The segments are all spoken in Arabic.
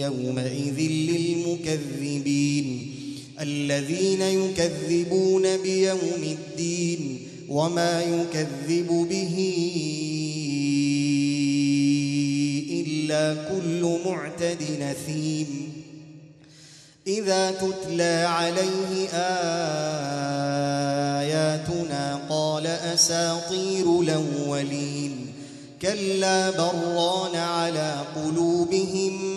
يومئذ للمكذبين الذين يكذبون بيوم الدين وما يكذب به إلا كل معتد نثيم. إذا تتلى عليه آياتنا قال أساطير الأولين كلا بران على قلوبهم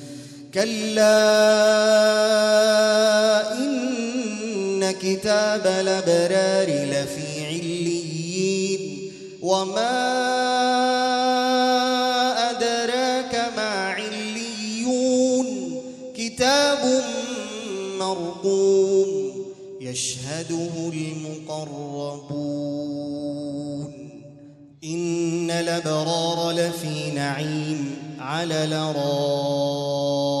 كلا إن كتاب الأبرار لفي عليين وما أدراك ما عليون كتاب مرقوم يشهده المقربون إن الأبرار لفي نعيم على الأرائك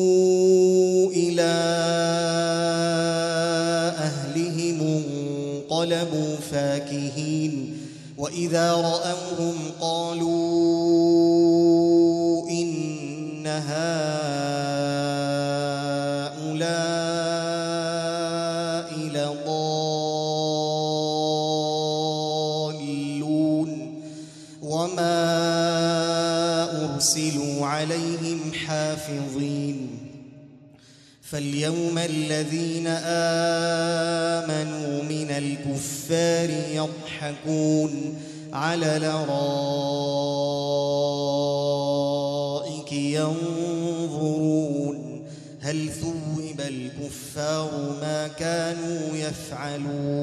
انقلبوا فاكهين وإذا رأوهم قالوا إن هؤلاء لضالون وما أرسلوا عليهم حافظين فاليوم الذين آمنوا من الكفار يضحكون على الأرائك ينظرون هل ثوب الكفار ما كانوا يفعلون